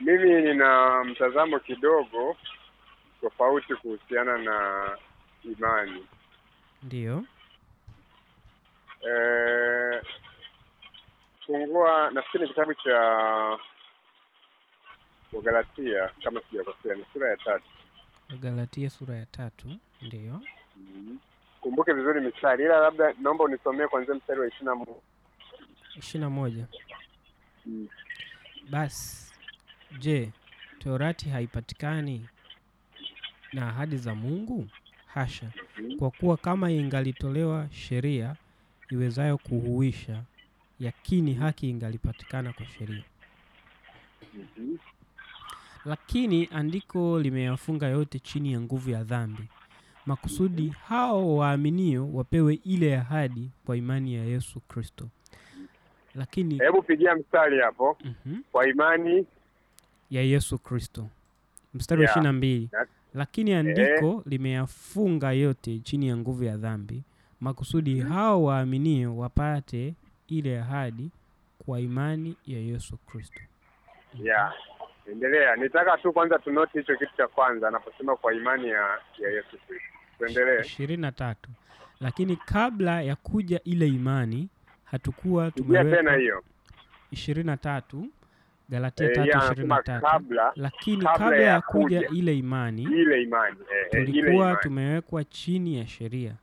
mimi nina mtazamo kidogo tofauti kuhusiana na imani. Ndiyo. fungua fungua nafikiri ni kitabu cha Wagalatia kama sijakosea, ni sura ya tatu. Wagalatia sura ya tatu. Ndiyo. Kumbuke vizuri mistari, ila labda naomba unisomee kuanzia mstari wa ishirini na moja. ishirini na moja. Basi je, torati haipatikani na ahadi za Mungu? Hasha! Kwa kuwa kama ingalitolewa sheria iwezayo kuhuisha, yakini haki ingalipatikana kwa sheria. Lakini andiko limeyafunga yote chini ya nguvu ya dhambi, makusudi hao waaminio wapewe ile ahadi kwa imani ya Yesu Kristo. Lakini Hebu pigia mstari hapo, Mhm. kwa imani ya Yesu Kristo. Mstari wa Yeah. ishirini na mbili. Lakini andiko limeyafunga yote chini ya nguvu ya dhambi, makusudi hao waaminio wapate ile ahadi kwa imani ya Yesu Kristo. ya endelea. Nitaka tu kwanza tunoti hicho kitu cha kwanza anaposema kwa imani ya ya Yesu Kristo. Tuendelee. ishirini na tatu. Lakini kabla ya kuja ile imani hatukuwa Pigia tena hiyo. ishirini na tatu Galatia Eh, tatu ishirini na tatu. Lakini kabla ya kuja ile imani ile imani eh, eh, ile tulikuwa imani. tumewekwa chini ya sheria,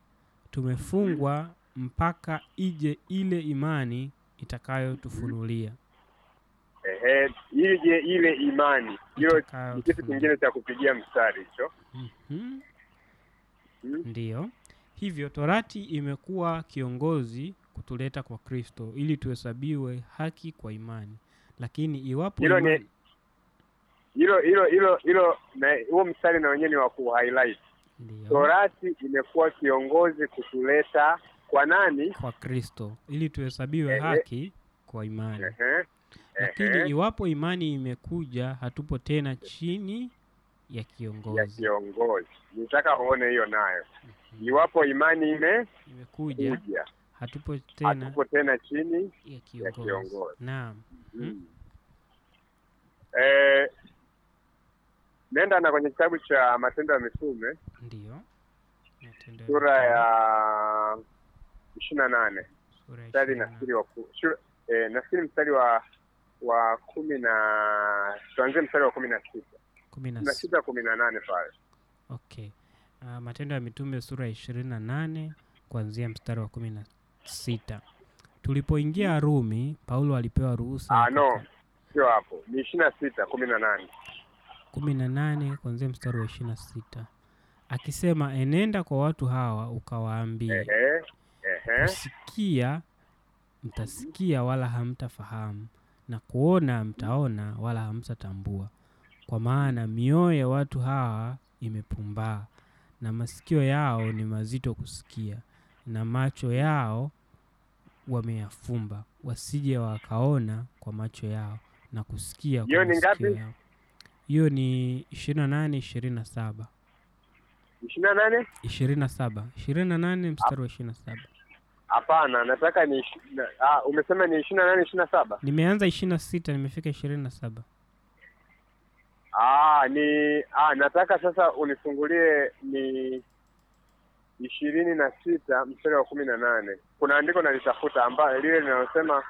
tumefungwa mpaka ije ile imani itakayotufunulia. Ehe, ije ile imani. Hilo ni kitu kingine cha kupigia mstari hicho. Mhm. Hmm? Ndiyo, hivyo torati imekuwa kiongozi kutuleta kwa Kristo ili tuhesabiwe haki kwa imani. Lakini iwapo Hilo ni- Hilo hilo hilo hilo na huo mstari na wenyewe ni wa ku highlight. Torati imekuwa kiongozi kutuleta kwa nani? kwa Kristo ili tuhesabiwe haki kwa imani. Ehe. Lakini Ehe. iwapo imani imekuja, hatupo tena chini ya ya kiongozi. kiongozi. Nitaka uone hiyo nayo. Iwapo imani imekuja, Imekuja, hatupo tena hatupo tena chini. ya ya kiongozi. kiongozi. Naam. Mm. Eh, nenda na kwenye kitabu cha Matendo ya Mitume Ndiyo. Sura ya ishirini na nane sura mstari nafikiri wa eh, nafikiri mstari wa wa kumi na tuanzie mstari wa kumi na sita kumi na sita kumi na nane pale Okay. Uh, Matendo ya Mitume sura ya ishirini na nane kuanzia mstari wa kumi na sita. Tulipoingia Rumi, Paulo alipewa ruhusa Ah, no. sio hapo. Ni ishirini na sita kumi na nane. Kumi na nane kuanzia mstari wa ishirini na sita. Akisema, enenda kwa watu hawa ukawaambie, ehe ehe. Kusikia mtasikia wala hamtafahamu, na kuona mtaona wala hamtatambua, kwa maana mioyo ya watu hawa imepumbaa, na masikio yao ni mazito kusikia, na macho yao wameyafumba, wasije wakaona kwa macho yao na kusikia kwa ni masikio ngapi? yao. Hiyo ni ishirini na nane ishirini na saba. Ishirini na nane? Ishirini na saba. Ishirini na nane mstari wa ishirini na saba. Hapana nataka ni na- ah, umesema ni ishirini na nane ishirini na saba. Nimeanza ishirini na sita nimefika ishirini na saba. Ah, ni ah, nataka sasa unifungulie ni ishirini na sita mstari wa kumi na nane. Kuna andiko nalitafuta ambayo lile linalosema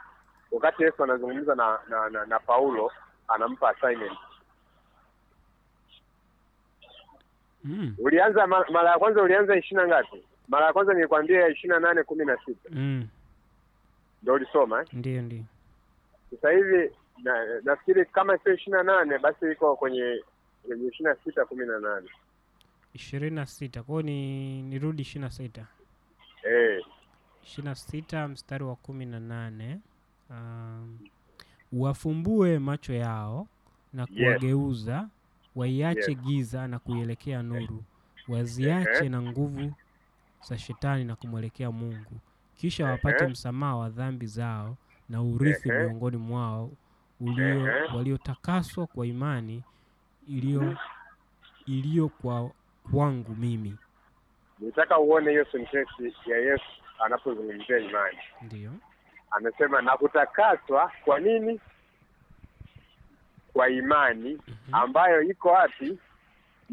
wakati Yesu anazungumza na, na, na, na Paulo anampa assignment. mm. Ulianza mara ya kwanza ulianza ishirini na ngapi? Mara ya kwanza nilikwambia ishirini na nane kumi na sita mm. ndio ulisoma eh? ndio ndio Sasa hivi na, nafikiri kama sio ishirini na nane basi iko kwenye kwenye ishirini na sita kumi na nane ishirini na sita. Kwao ni nirudi ishirini na sita. Eh. ishirini na sita mstari wa kumi na nane. Um, wafumbue macho yao na Yes. kuwageuza waiache Yes. giza na kuielekea nuru. Waziache Ehe. na nguvu za shetani na kumwelekea mungu. Kisha wapate msamaha wa dhambi zao na urithi miongoni mwao ulio waliotakaswa kwa imani iliyo iliyo kwa kwangu mimi Nitaka uone hiyo sentensi ya Yesu anapozungumzia imani. ndio Amesema na kutakaswa kwa nini? kwa imani Mhm. ambayo iko wapi?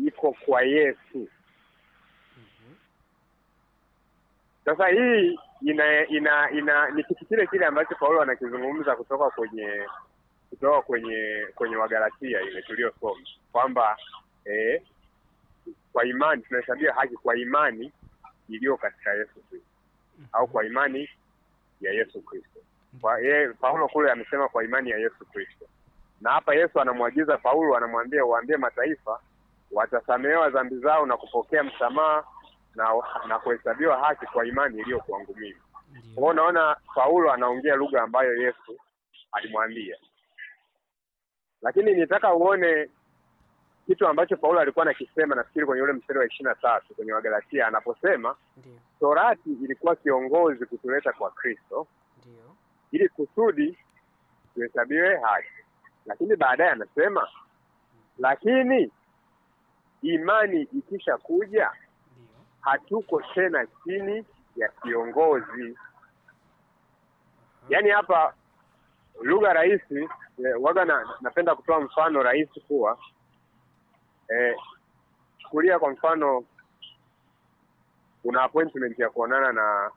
Iko kwa Yesu. Sasa hii ina ina ina ni kitu kile kile ambacho Paulo anakizungumza kutoka kwenye kutoka kwenye kwenye Wagalatia ile tuliyosoma kwamba eh, kwa imani tunahesabia haki kwa imani iliyo katika Yesu Kristo. Au kwa imani ya Yesu Kristo. Kwa yeye Paulo kule amesema kwa imani ya Yesu Kristo, na hapa Yesu anamwagiza Paulo, anamwambia waambie mataifa watasamehewa dhambi zao na kupokea msamaha na na kuhesabiwa haki kwa imani iliyo kwangu mimi. Kwa unaona Paulo anaongea lugha ambayo Yesu alimwambia, lakini nitaka uone kitu ambacho Paulo alikuwa anakisema, nafikiri kwenye ule mstari wa ishirini na tatu kwenye Wagalatia anaposema Ndiyo. torati ilikuwa kiongozi kutuleta kwa Kristo ili kusudi tuhesabiwe haki, lakini baadaye anasema lakini imani ikisha kuja hatuko tena chini ya kiongozi. Yaani hapa lugha rahisi eh, waga na, napenda kutoa mfano rahisi kuwa eh, chukulia kwa mfano una appointment ya kuonana na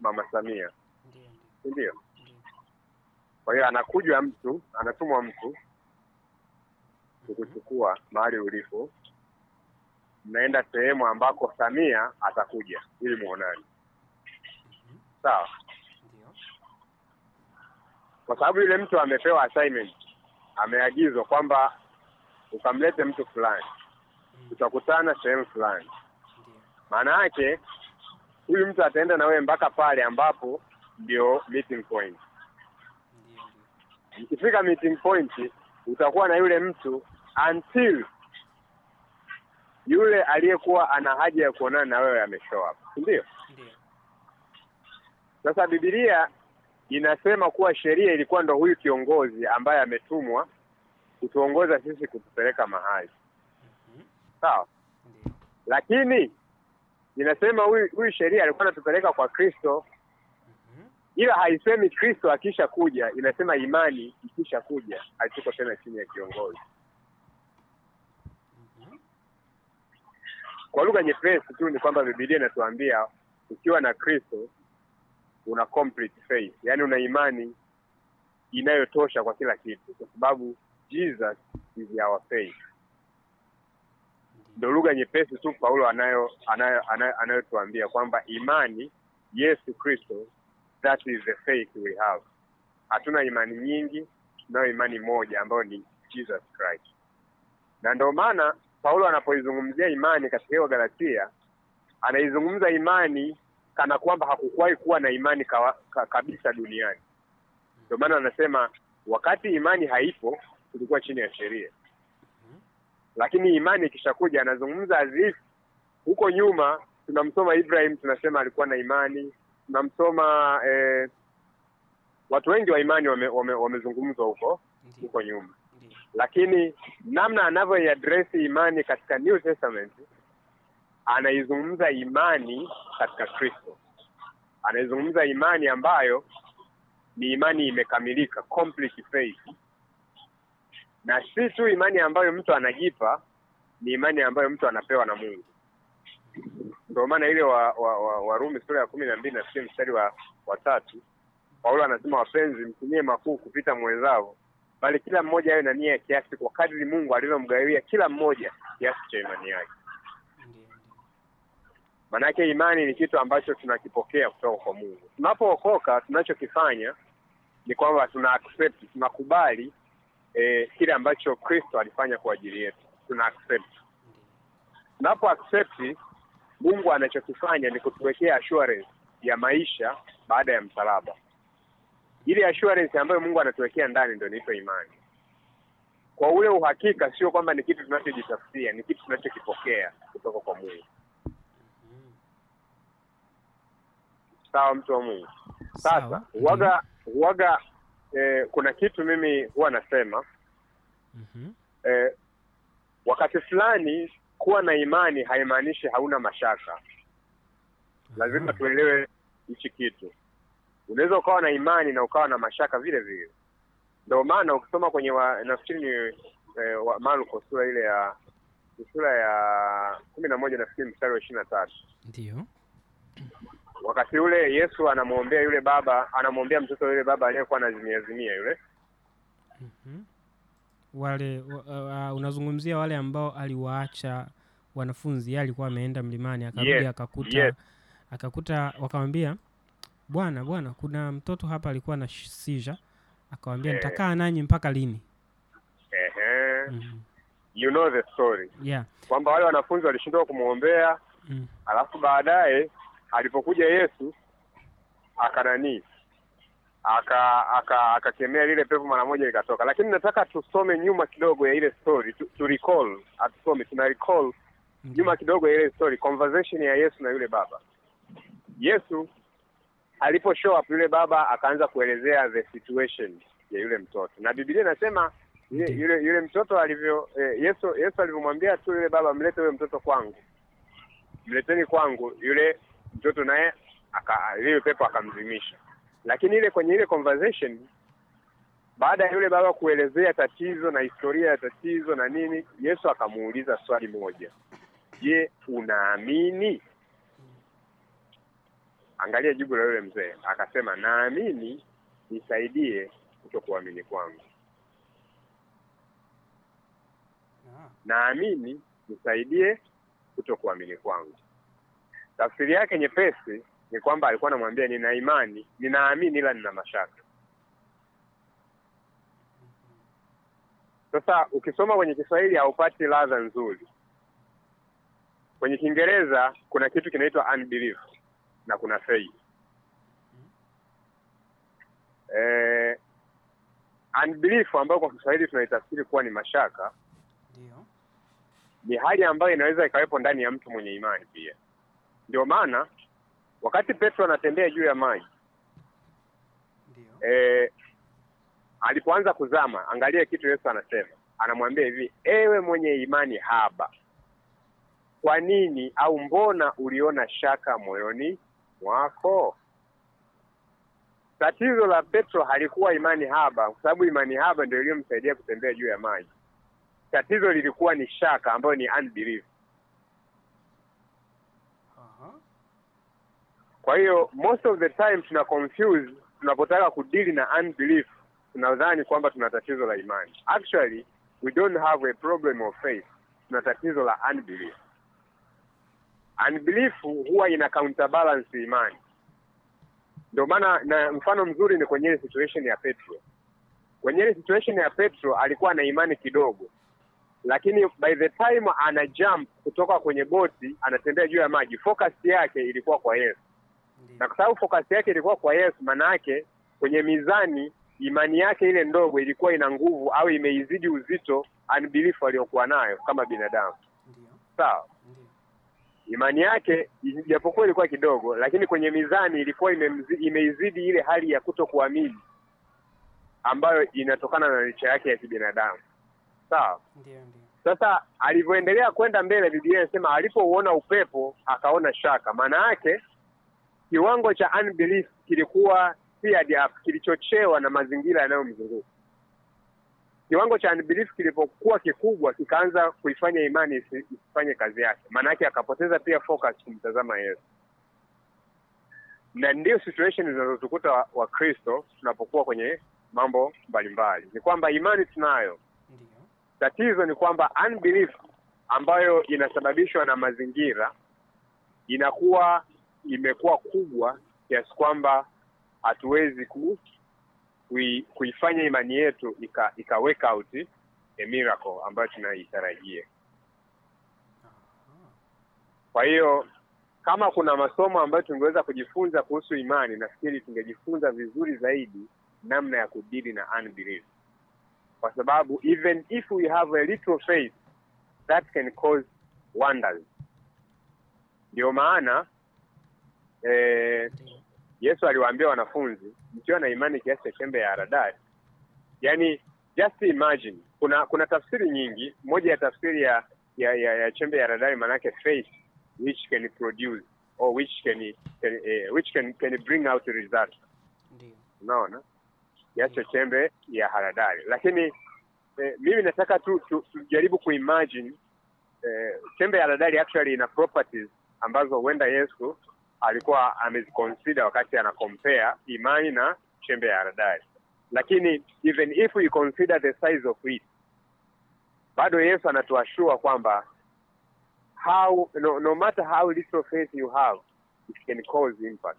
mama Samia, sindio si ndio? Ndio. Kwa hiyo anakuja mtu, anatumwa mtu kukuchukua mahali ulipo, mnaenda sehemu ambako Samia atakuja ili muonane, sawa? Kwa sababu yule mtu amepewa assignment, ameagizwa kwamba ukamlete mtu fulani. Tutakutana sehemu fulani. Maana yake huyu mtu ataenda na wewe mpaka pale ambapo ndio meeting point. Ndio. Meeting point, utakuwa na yule mtu until yule aliyekuwa ana haja ya kuonana na wewe ameshow up, si ndio? Sasa Biblia inasema kuwa sheria ilikuwa ndo huyu kiongozi ambaye ametumwa kutuongoza sisi kutupeleka mahali. Sawa, lakini inasema huyu huyu sheria alikuwa anatupeleka kwa Kristo, Mhm. ila haisemi Kristo akisha kuja, inasema imani ikisha kuja hatuko tena chini ya kiongozi. Mhm. Kwa lugha nyepesi tu ni kwamba Biblia inatuambia ukiwa na Kristo una complete faith, yaani una imani inayotosha kwa kila kitu, kwa sababu Jesus is our faith. Ndio lugha nyepesi tu Paulo anayo anayo anayo- anayotuambia kwamba imani Yesu Kristo, that is the faith we have. Hatuna imani nyingi, tunayo imani moja ambayo ni Jesus Christ, na ndio maana Paulo anapoizungumzia imani katika hiyo Galatia anaizungumza imani kana kwamba hakukuwahi kuwa na imani kawa, ka, kabisa duniani. Ndio maana anasema wakati imani haipo tulikuwa chini ya sheria. Lakini imani ikishakuja, anazungumza as huko nyuma tunamsoma Ibrahim, tunasema alikuwa na imani, tunamsoma eh, watu wengi wa imani wamezungumzwa wame, huko huko nyuma. Lakini namna anavyoiadresi imani katika New Testament anaizungumza imani katika Kristo, anaizungumza imani ambayo ni imani imekamilika, complete faith, na si tu imani ambayo mtu anajipa, ni imani ambayo mtu anapewa na Mungu. Ndio maana ile wa, wa, wa, Warumi sura ya kumi na mbili nafikiri mstari wa, wa Paulo anasema wapenzi, mtumie makuu kupita mwenzao bali kila mmoja awe na nia ya kiasi kwa kadri Mungu alivyomgawia kila mmoja kiasi cha imani yake. Maanake imani ni kitu ambacho tunakipokea kutoka kwa Mungu. Tunapookoka, tunachokifanya ni kwamba tuna accept, tunakubali kile ambacho Kristo alifanya kwa ajili yetu, tuna accept. Tunapo accept, Mungu anachokifanya ni kutuwekea assurance ya maisha baada ya msalaba. Ile assurance ambayo Mungu anatuwekea ndani ndio inaitwa imani. Kwa ule uhakika, sio kwamba ni kitu tunachojitafutia, ni kitu tunachokipokea kutoka kwa Mungu. Sawa, mtu wa Mungu. Sasa Sawa. huwaga huwaga eh, kuna kitu mimi huwa nasema Mhm. eh, wakati fulani kuwa na imani haimaanishi hauna mashaka. Lazima Aha. tuelewe hichi kitu. Unaweza ukawa na imani na ukawa na mashaka vile vile. Ndio maana ukisoma kwenye wa, nafikiri ni eh, wa Marko sura ile ya sura ya kumi na moja nafikiri mstari wa ishirini na tatu ndio wakati ule Yesu anamwombea yule baba, anamwombea mtoto yule baba aliyekuwa anazimiazimia yule yule. Mhm. Wale uh, uh, unazungumzia wale ambao aliwaacha wanafunzi yeye alikuwa ameenda mlimani akarudi Yes, akakuta yes. akakuta wakamwambia bwana bwana kuna mtoto hapa alikuwa na sija akawambia Eh. nitakaa nanyi mpaka lini Mhm. you know the story, yeah kwamba wale wanafunzi walishindwa kumwombea, mm. alafu baadaye alipokuja Yesu akananii aka aka akakemea lile pepo mara moja likatoka. Lakini nataka tusome nyuma kidogo ya ile story tu, tu recall, atusome tuna recall nyuma kidogo ya ile story, conversation ya Yesu na yule baba. Yesu alipo show up yule baba akaanza kuelezea the situation ya yule mtoto, na Biblia inasema yule, yule yule mtoto alivyo eh, Yesu Yesu alivyomwambia tu yule baba, mlete yule mtoto kwangu, mleteni kwangu. Yule mtoto naye aka lile pepo akamzimisha. Lakini ile kwenye ile conversation, baada ya yule baba kuelezea tatizo na historia ya tatizo na nini, Yesu akamuuliza swali moja, je, unaamini? Angalia jibu la yule mzee, akasema naamini, nisaidie kutokuamini kwangu. Naamini, nisaidie kutokuamini kwangu. Tafsiri yake nyepesi ni kwamba alikuwa anamwambia nina imani, ninaamini, ila nina mashaka. Sasa ukisoma kwenye Kiswahili haupati ladha nzuri. Kwenye Kiingereza kuna kitu kinaitwa unbelief na kuna faith. Eh, unbelief ambayo kwa Kiswahili tunaitafsiri kuwa ni mashaka ndio ni hali ambayo inaweza ikawepo ndani ya mtu mwenye imani pia. Ndio maana wakati Petro anatembea juu ya maji eh, alipoanza kuzama, angalia kitu Yesu anasema, anamwambia hivi, ewe mwenye imani haba, kwa nini au mbona uliona shaka moyoni mwako? Tatizo la Petro halikuwa imani haba, kwa sababu imani haba ndio iliyomsaidia kutembea juu ya maji. Tatizo lilikuwa ni shaka, ambayo ni unbelief. Aha. Kwa hiyo most of the time tuna confuse tunapotaka kudili na unbelief, tunadhani kwamba tuna tatizo la imani. Actually we don't have a problem of faith, tuna tatizo la unbelief. Unbelief huwa ina counterbalance imani. Ndio maana na mfano mzuri ni kwenye ile situation ya Petro. Kwenye ile situation ya Petro alikuwa na imani kidogo, lakini by the time ana jump kutoka kwenye boti anatembea juu ya maji, focus yake ilikuwa kwa Yesu. Na kwa sababu fokasi yake ilikuwa kwa Yesu, maanayake kwenye mizani imani yake ile ndogo ilikuwa ina nguvu au imeizidi uzito unbelief aliyokuwa nayo kama binadamu. Sawa, imani yake ijapokuwa ilikuwa kidogo, lakini kwenye mizani ilikuwa imeizidi ile hali ya kutokuamini ambayo inatokana na licha yake ya kibinadamu. Sawa. Sasa alivyoendelea kwenda mbele, Biblia inasema alipouona upepo akaona shaka. Maana yake kiwango cha unbelief kilikuwa up, kilichochewa na mazingira yanayomzunguka. Kiwango cha unbelief kilipokuwa kikubwa, kikaanza kuifanya imani isi- isifanye kazi yake. maanake akapoteza pia focus kumtazama Yesu, na ndio situation zinazotukuta wa- Wakristo tunapokuwa kwenye mambo mbalimbali. Ni kwamba imani tunayo, tatizo ni kwamba unbelief ambayo inasababishwa na mazingira inakuwa imekuwa kubwa kiasi kwamba hatuwezi ku, kui, kuifanya imani yetu ika, ika work out a miracle ambayo tunaitarajia. Kwa hiyo kama kuna masomo ambayo tungeweza kujifunza kuhusu imani, nafikiri tungejifunza vizuri zaidi namna ya kudili na unbelief, kwa sababu even if we have a little faith that can cause wonders. Ndio maana Ndio. Yesu aliwaambia wanafunzi, mkiwa na imani kiasi cha chembe ya haradali, yaani just imagine, kuna kuna tafsiri nyingi. Moja ya tafsiri ya ya, ya, ya chembe ya haradali maanake faith which can produce or which can, can eh, which can, can bring out result. Ndio. Unaona, kiasi cha chembe ya haradali, lakini eh, mimi nataka tu tu- tujaribu kuimagine eh, chembe ya haradali actually ina properties ambazo huenda Yesu alikuwa ameziconsider wakati ana compare imani na chembe ya haradali, lakini even if we consider the size of it, bado Yesu anatuashua kwamba how no, no matter how little faith you have it can cause impact.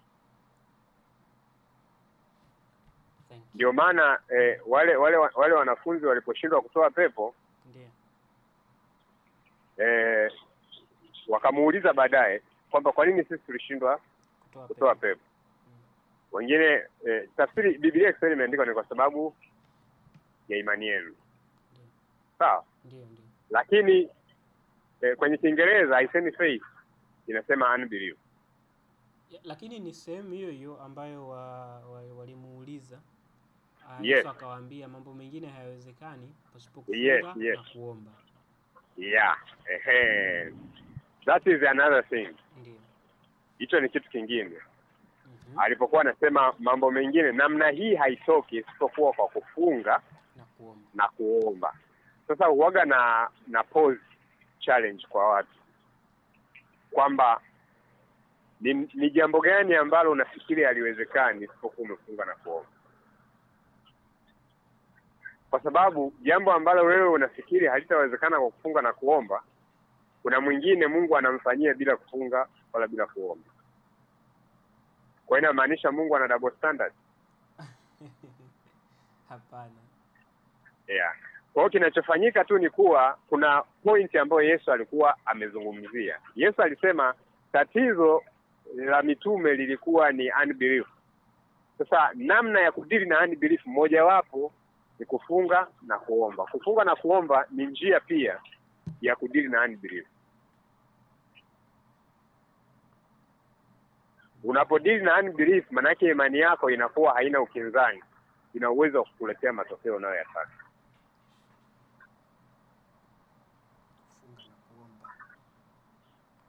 Ndio maana eh, wale wale wale wanafunzi waliposhindwa kutoa pepo eh, wakamuuliza baadaye kwamba kwa nini sisi tulishindwa Kutoa pepo. Wengine eh, tafsiri Biblia Kiswahili imeandikwa ni kwa sababu ya imani yenu, sawa. Lakini eh, kwenye Kiingereza haisemi faith, inasema unbelief. Lakini ni sehemu hiyo hiyo ambayo wa, wa, walimuuliza Ah, Yes. Akawaambia mambo mengine hayawezekani pasipo Yes, yes. na kuomba. Yeah, ehe, that is another thing. Hicho ni kitu kingine. Mhm. Alipokuwa anasema mambo mengine namna hii haitoki isipokuwa kwa kufunga Na kuomba. na kuomba. Sasa huwaga na na pose challenge kwa watu kwamba ni, ni jambo gani ambalo unafikiri haliwezekani isipokuwa umefunga na kuomba, kwa sababu jambo ambalo wewe unafikiri halitawezekana kwa kufunga na kuomba, kuna mwingine Mungu anamfanyia bila kufunga wala bila kuomba. Kwa hiyo inamaanisha Mungu ana double standard. Hapana. Yeah. Kwa hiyo kinachofanyika tu ni kuwa kuna pointi ambayo Yesu alikuwa amezungumzia. Yesu alisema tatizo la mitume lilikuwa ni unbelief. Sasa namna ya kudili na unbelief mojawapo ni kufunga na kuomba. Kufunga na kuomba ni njia pia ya kudili na unbelief. Unapodili na unbelief, maanake imani yako inakuwa haina ukinzani, ina uwezo wa kukuletea matokeo unayoyataka.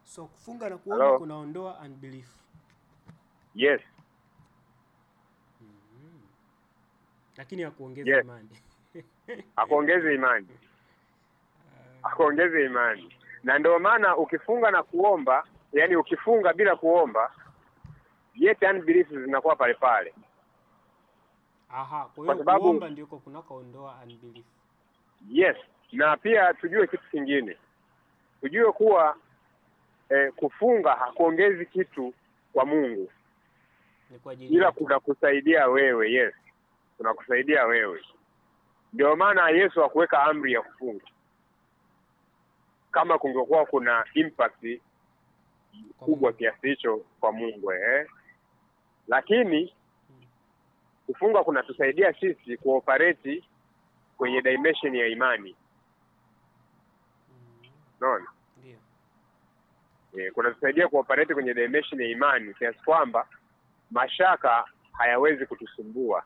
So kufunga na kuomba Hello? kunaondoa unbelief. Yes. Mhm. Lakini hakuongeza Yes. imani. Hakuongeza imani, akuongeze imani. Na ndio maana ukifunga na kuomba, yani ukifunga bila kuomba, yet unbelief zinakuwa pale pale. Aha, kwa Kwa hiyo kuomba ndiko kunakoondoa unbelief. Yes, na pia tujue kitu kingine, tujue kuwa eh, kufunga hakuongezi kitu kwa Mungu, Ni kwa ajili ila kunakusaidia wewe. Yes, kunakusaidia wewe. Ndio maana Yesu hakuweka amri ya kufunga. Kama kungekuwa kuna impact kubwa kiasi hicho kwa Mungu eh. Lakini kufunga kunatusaidia sisi kuoperate kwenye dimension ya imani, naona unaona? Ndio. eh, kunatusaidia kuoperate kwenye dimension ya imani kiasi kwamba mashaka hayawezi kutusumbua